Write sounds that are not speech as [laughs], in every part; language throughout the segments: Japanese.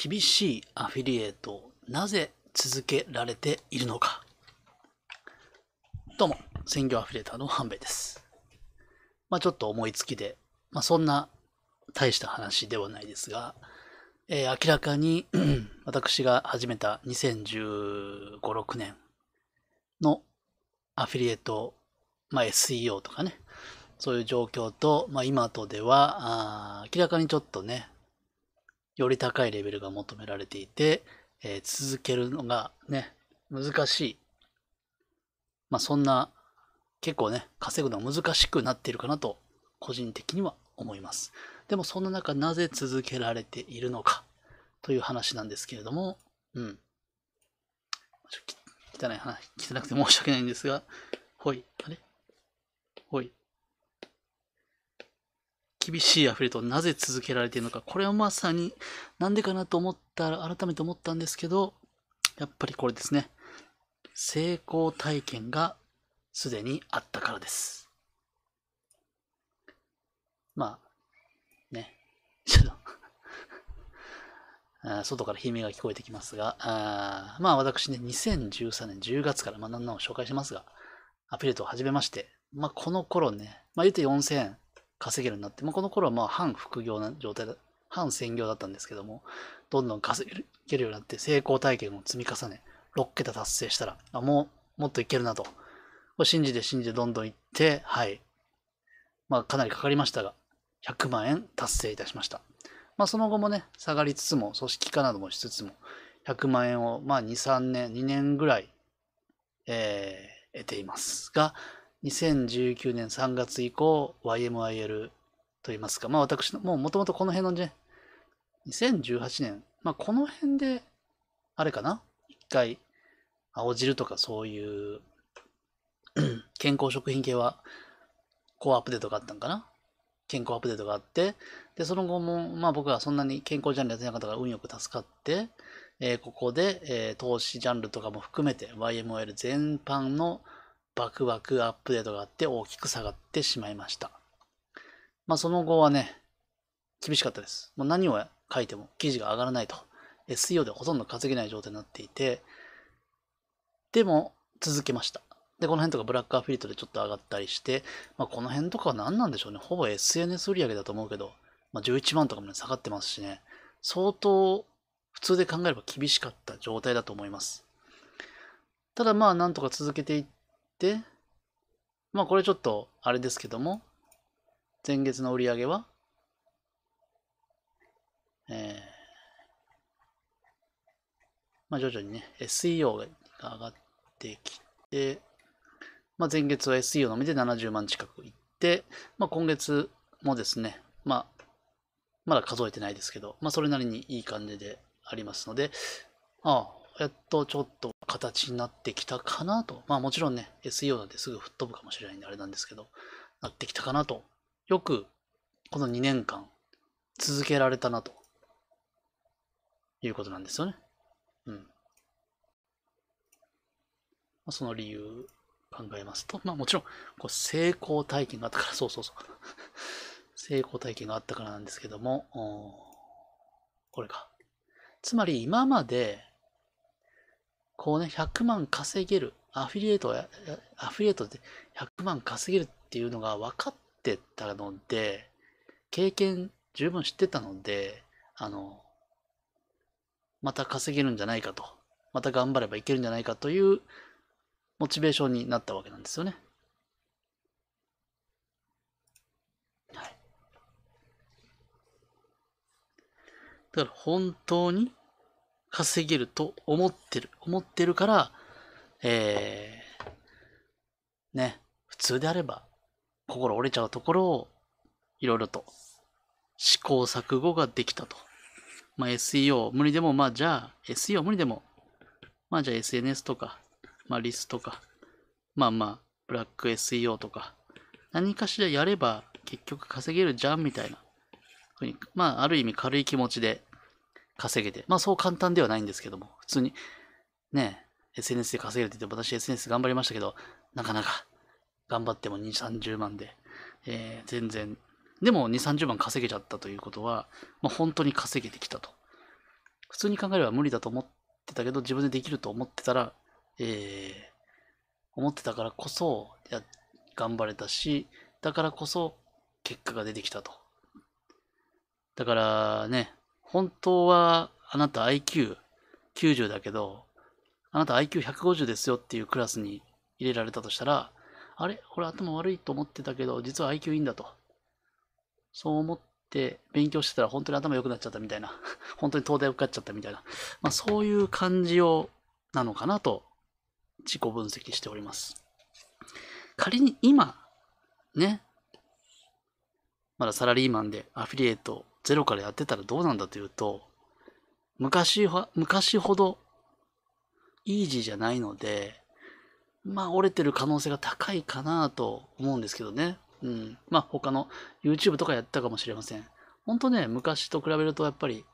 厳しいアフィリエイトをなぜ続けられているのか。どうも、専業アフィリエーターの半兵衛です。まあちょっと思いつきで、まあそんな大した話ではないですが、えー、明らかに [clears throat] 私が始めた2015、6年のアフィリエイト、まあ SEO とかね、そういう状況と、まあ今とでは、明らかにちょっとね、より高いレベルが求められていて、えー、続けるのがね、難しい。まあそんな、結構ね、稼ぐのは難しくなっているかなと、個人的には思います。でもそんな中、なぜ続けられているのか、という話なんですけれども、うん。ちょっと汚い話、汚くて申し訳ないんですが、ほい、あれ？ほい。厳しいアフレートをなぜ続けられているのか、これはまさになんでかなと思ったら、改めて思ったんですけど、やっぱりこれですね。成功体験がすでにあったからです。まあ、ね。[laughs] ちょっと [laughs] 外から悲鳴が聞こえてきますが、あまあ私ね、2013年10月から、まあ何なの紹介しますが、アフィリエイトを始めまして、まあこの頃ね、まあ言うて4000稼げるようになって、まあ、この頃はまあ半副業な状態だ、半専業だったんですけども、どんどん稼げるようになって成功体験を積み重ね、6桁達成したら、あもう、もっといけるなと。信じて信じてどんどんいって、はい。まあかなりかかりましたが、100万円達成いたしました。まあその後もね、下がりつつも、組織化などもしつつも、100万円を、まあ2、3年、2年ぐらい、えー、得ていますが、2019年3月以降、YMIL といいますか、まあ私の、もうもともとこの辺のね、2018年、まあこの辺で、あれかな？一回、青汁とかそういう [clears throat] 健康食品系は、コアアップデートがあったんかな？健康アップデートがあって、で、その後も、まあ僕はそんなに健康ジャンルやってなかったから運よく助かって、えー、ここで、えー、投資ジャンルとかも含めて YMOL 全般のバクバクアップデートがあって大きく下がってしまいました。まあその後はね、厳しかったです。もう何を書いても記事が上がらないと。SEO でほとんど稼げない状態になっていて、でも続けました。で、この辺とかブラックアフィリートでちょっと上がったりして、まあこの辺とかは何なんでしょうね。ほぼ SNS 売上だと思うけど、まあ11万とかもね、下がってますしね。相当普通で考えれば厳しかった状態だと思います。ただまあなんとか続けていって、まあこれちょっとあれですけども、前月の売り上げは、えー、まあ徐々にね、SEO が上がってきて、まあ前月は SEO のみで70万近くいって、まあ今月もですね、まあ、まだ数えてないですけど、まあそれなりにいい感じでありますので、ああ、やっとちょっと形になってきたかなと。まあもちろんね、SEO なんてすぐ吹っ飛ぶかもしれないんであれなんですけど、なってきたかなと。よくこの2年間続けられたなということなんですよね。うん。その理由考えますと、まあもちろんこう成功体験があったから、そうそうそう。[laughs] 成功体験があったからなんですけども、これか。つまり今までこうね、100万稼げる、アフィリエイト、アフィリエイトで100万稼げるっていうのが分かってたので、経験十分知ってたので、あの、また稼げるんじゃないかと、また頑張ればいけるんじゃないかというモチベーションになったわけなんですよね。はい。だから本当に稼げると思ってる。思ってるから、えー、ね、普通であれば、心折れちゃうところを、いろいろと試行錯誤ができたと。まあ SEO 無理でも、まあじゃあ SEO 無理でも、まあじゃあ SNS とか、まあリスとか、まあまあブラック SEO とか、何かしらやれば結局稼げるじゃんみたいな。まあある意味軽い気持ちで稼げて、まあそう簡単ではないんですけども、普通にね、SNS で稼げるって言って私 SNS 頑張りましたけど、なかなか頑張っても2、30万で、えー、全然、でも2、30万稼げちゃったということは、まあ、本当に稼げてきたと。普通に考えれば無理だと思ってたけど、自分でできると思ってたら、えー、思ってたからこそ、や、頑張れたし、だからこそ、結果が出てきたと。だからね、本当は、あなた IQ90 だけど、あなた IQ150 ですよっていうクラスに入れられたとしたら、あれ？俺頭悪いと思ってたけど、実は IQ いいんだと。そう思って勉強してたら本当に頭良くなっちゃったみたいな。[laughs] 本当に東大受かっちゃったみたいな。まあそういう感じを、なのかなと自己分析しております。仮に今、ね、まだサラリーマンでアフィリエイトゼロからやってたらどうなんだというと、昔は、昔ほどイージーじゃないので、まあ折れてる可能性が高いかなと思うんですけどね。うん。まあ他の YouTube とかやったかもしれません。ほんとね、昔と比べるとやっぱり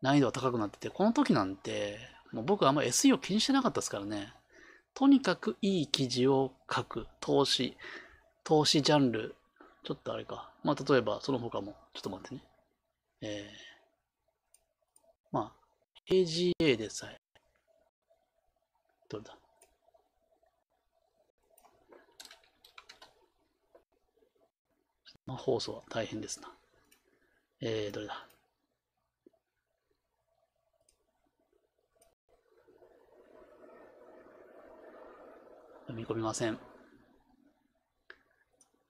難易度が高くなってて、この時なんて、もう僕あんま SE を気にしてなかったですからね。とにかくいい記事を書く。投資。投資ジャンル。ちょっとあれか。まあ例えばその他も、ちょっと待ってね。えー、まあ、AGA でさえ。どれだ？生放送は大変ですな。えー、どれだ？読み込みません。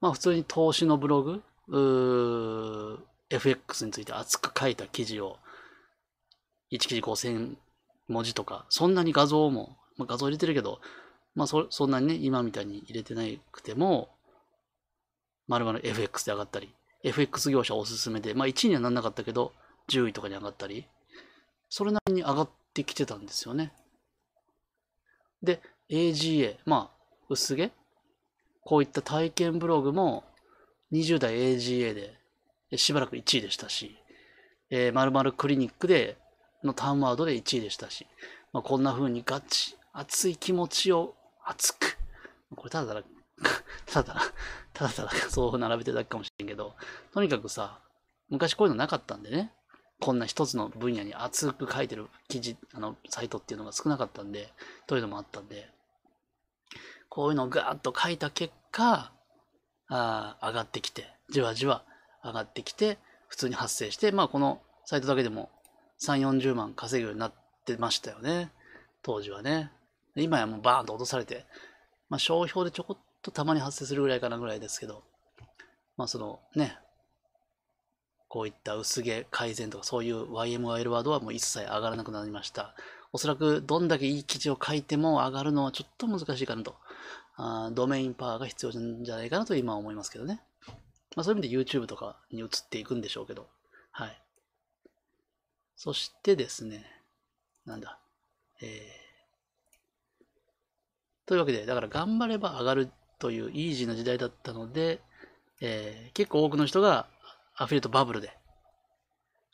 まあ普通に投資のブログ、うー FX について熱く書いた記事を、1記事5000文字とか、そんなに画像も、まあ、画像入れてるけど、まあそそんなにね、今みたいに入れてなくても、まるまる FX で上がったり、FX 業者おすすめで、まあ1位にはならなかったけど、10位とかに上がったり、それなりに上がってきてたんですよね。で、AGA、まあ、薄毛？こういった体験ブログも20代 AGA でしばらく1位でしたし、えー、〇〇クリニックでのターンワードで1位でしたし、まあ、こんな風にガチ、熱い気持ちを熱く、これただただ、た [laughs] だただ、ただただそう並べてただけかもしれんけど、とにかくさ、昔こういうのなかったんでね、こんな一つの分野に熱く書いてる記事、あの、サイトっていうのが少なかったんで、というのもあったんで、こういうのをガーッと書いた結果、あ上がってきて、じわじわ上がってきて、普通に発生して、まあこのサイトだけでも3、40万稼ぐようになってましたよね。当時はね。今やもうバーンと落とされて、まあ商標でちょこっとたまに発生するぐらいかなぐらいですけど、まあそのね、こういった薄毛改善とかそういう YMYL ワードはもう一切上がらなくなりました。おそらくどんだけいい記事を書いても上がるのはちょっと難しいかなと。あドメインパワーが必要なんじゃないかなと今は思いますけどね。まあそういう意味で YouTube とかに移っていくんでしょうけど。はい。そしてですね、なんだ。えー、というわけで、だから頑張れば上がるというイージーな時代だったので、えー、結構多くの人がアフィリエイトバブルで、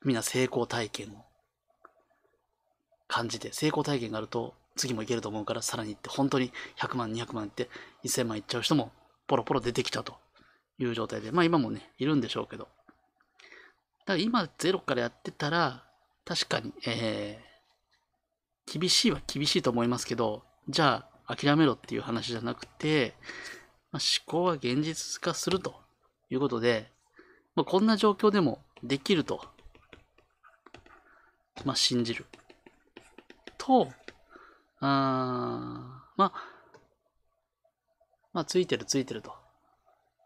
みんな成功体験を感じて、成功体験があると、次もいけると思うから、さらに行って、本当に100万、200万いって、1000万いっちゃう人も、ポロポロ出てきたという状態で、まあ今もね、いるんでしょうけど。だから今、ゼロからやってたら、確かに、えー、厳しいは厳しいと思いますけど、じゃあ、諦めろっていう話じゃなくて、まあ、思考は現実化するということで、まあ、こんな状況でもできると、まあ、信じる。と、あまあ、まあ、ついてるついてると。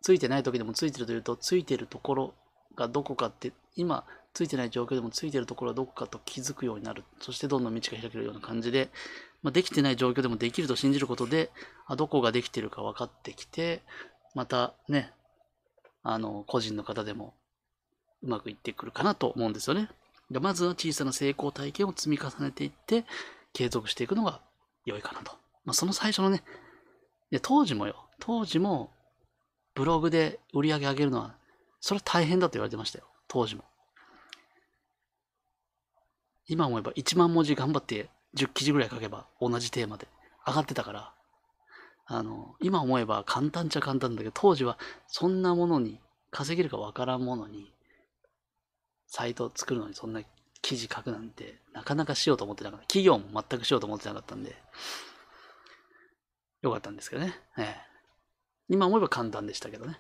ついてない時でもついてるというと、ついてるところがどこかって、今、ついてない状況でもついてるところはどこかと気づくようになる。そしてどんどん道が開けるような感じで、まあ、できてない状況でもできると信じることで、あどこができてるか分かってきて、またね、あの、個人の方でもうまくいってくるかなと思うんですよね。でまずは小さな成功体験を積み重ねていって、継続していくのが良いかなと。まあ、その最初のね、当時もよ、当時もブログで売り上げ上げるのは、それは大変だと言われてましたよ。当時も。今思えば1万文字頑張って10記事ぐらい書けば同じテーマで上がってたから、あの、今思えば簡単っちゃ簡単だけど、当時はそんなものに、稼げるかわからんものに、サイトを作るのにそんな記事書くなんて、なかなかしようと思ってなかった。企業も全くしようと思ってなかったんで、よかったんですけどね。ええ、今思えば簡単でしたけどね。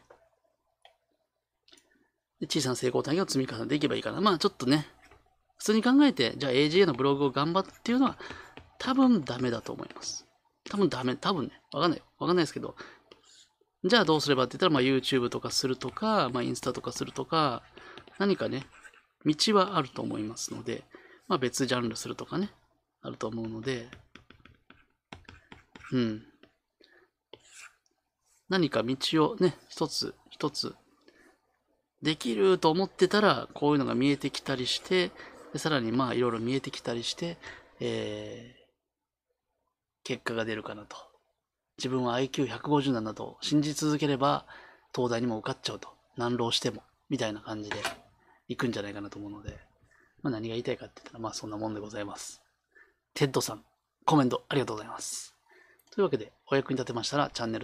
小さな成功体験を積み重ねていけばいいかな。まあちょっとね、普通に考えて、じゃあ AGA のブログを頑張っていうのは、多分ダメだと思います。多分ダメ。多分ね。わかんないよ。わかんないですけど、じゃあどうすればって言ったら、まあ YouTube とかするとか、まあインスタとかするとか、何かね、道はあると思いますので、まあ別ジャンルするとかね、あると思うので、うん。何か道をね、一つ一つできると思ってたら、こういうのが見えてきたりして、でさらにまあいろいろ見えてきたりして、えー、結果が出るかなと。自分は IQ150 なんだと信じ続ければ、東大にも受かっちゃうと。何浪しても。みたいな感じで行くんじゃないかなと思うので、まあ何が言いたいかって言ったら、まあそんなもんでございます。テッドさん、コメントありがとうございます。というわけで、お役に立てましたらチャンネル